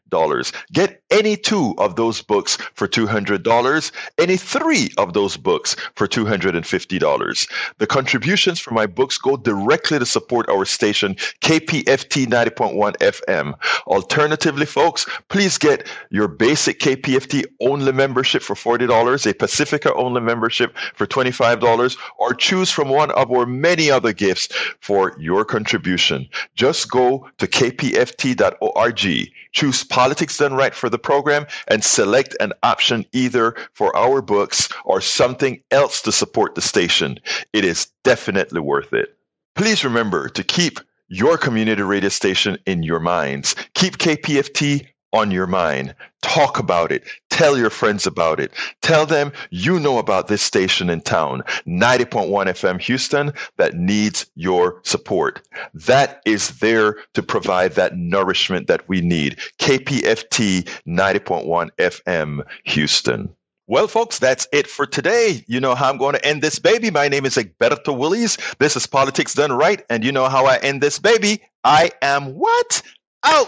A: Get any two of those books for $200, any three of those books for $250. The contributions from my books go directly to support our station, KPFT 90.1 FM. Alternatively, folks, please get your basic KPFT only membership for $40, a Pacifica only membership for $25, or choose from one of our many other gifts for your contribution. Just go to kpft.org, choose Politics Done Right for the program, and select an option either for our books or something else to support the station. It is definitely worth it. Please remember to keep your community radio station in your minds. Keep KPFT on your mind. Talk about it. Tell your friends about it. Tell them you know about this station in town, 90.1 FM Houston, that needs your support. That is there to provide that nourishment that we need. KPFT 90.1 FM Houston. Well, folks, that's it for today. You know how I'm going to end this baby. My name is Egberto Willies. This is Politics Done Right. And you know how I end this baby. I am what? Out.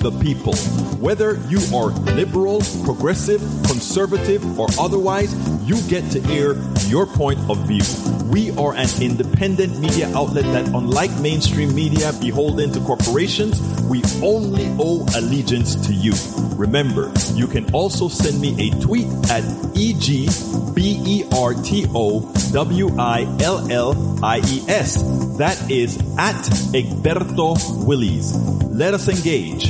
Q: the people. Whether you are liberal, progressive, conservative, or otherwise, you get to air your point of view. We are an independent media outlet that, unlike mainstream media beholden to corporations, we only owe allegiance to you. Remember, you can also send me a tweet at E-G-B-E-R-T-O-W-I-L-L-I-E-S. That is at Egberto Willies. Let us engage.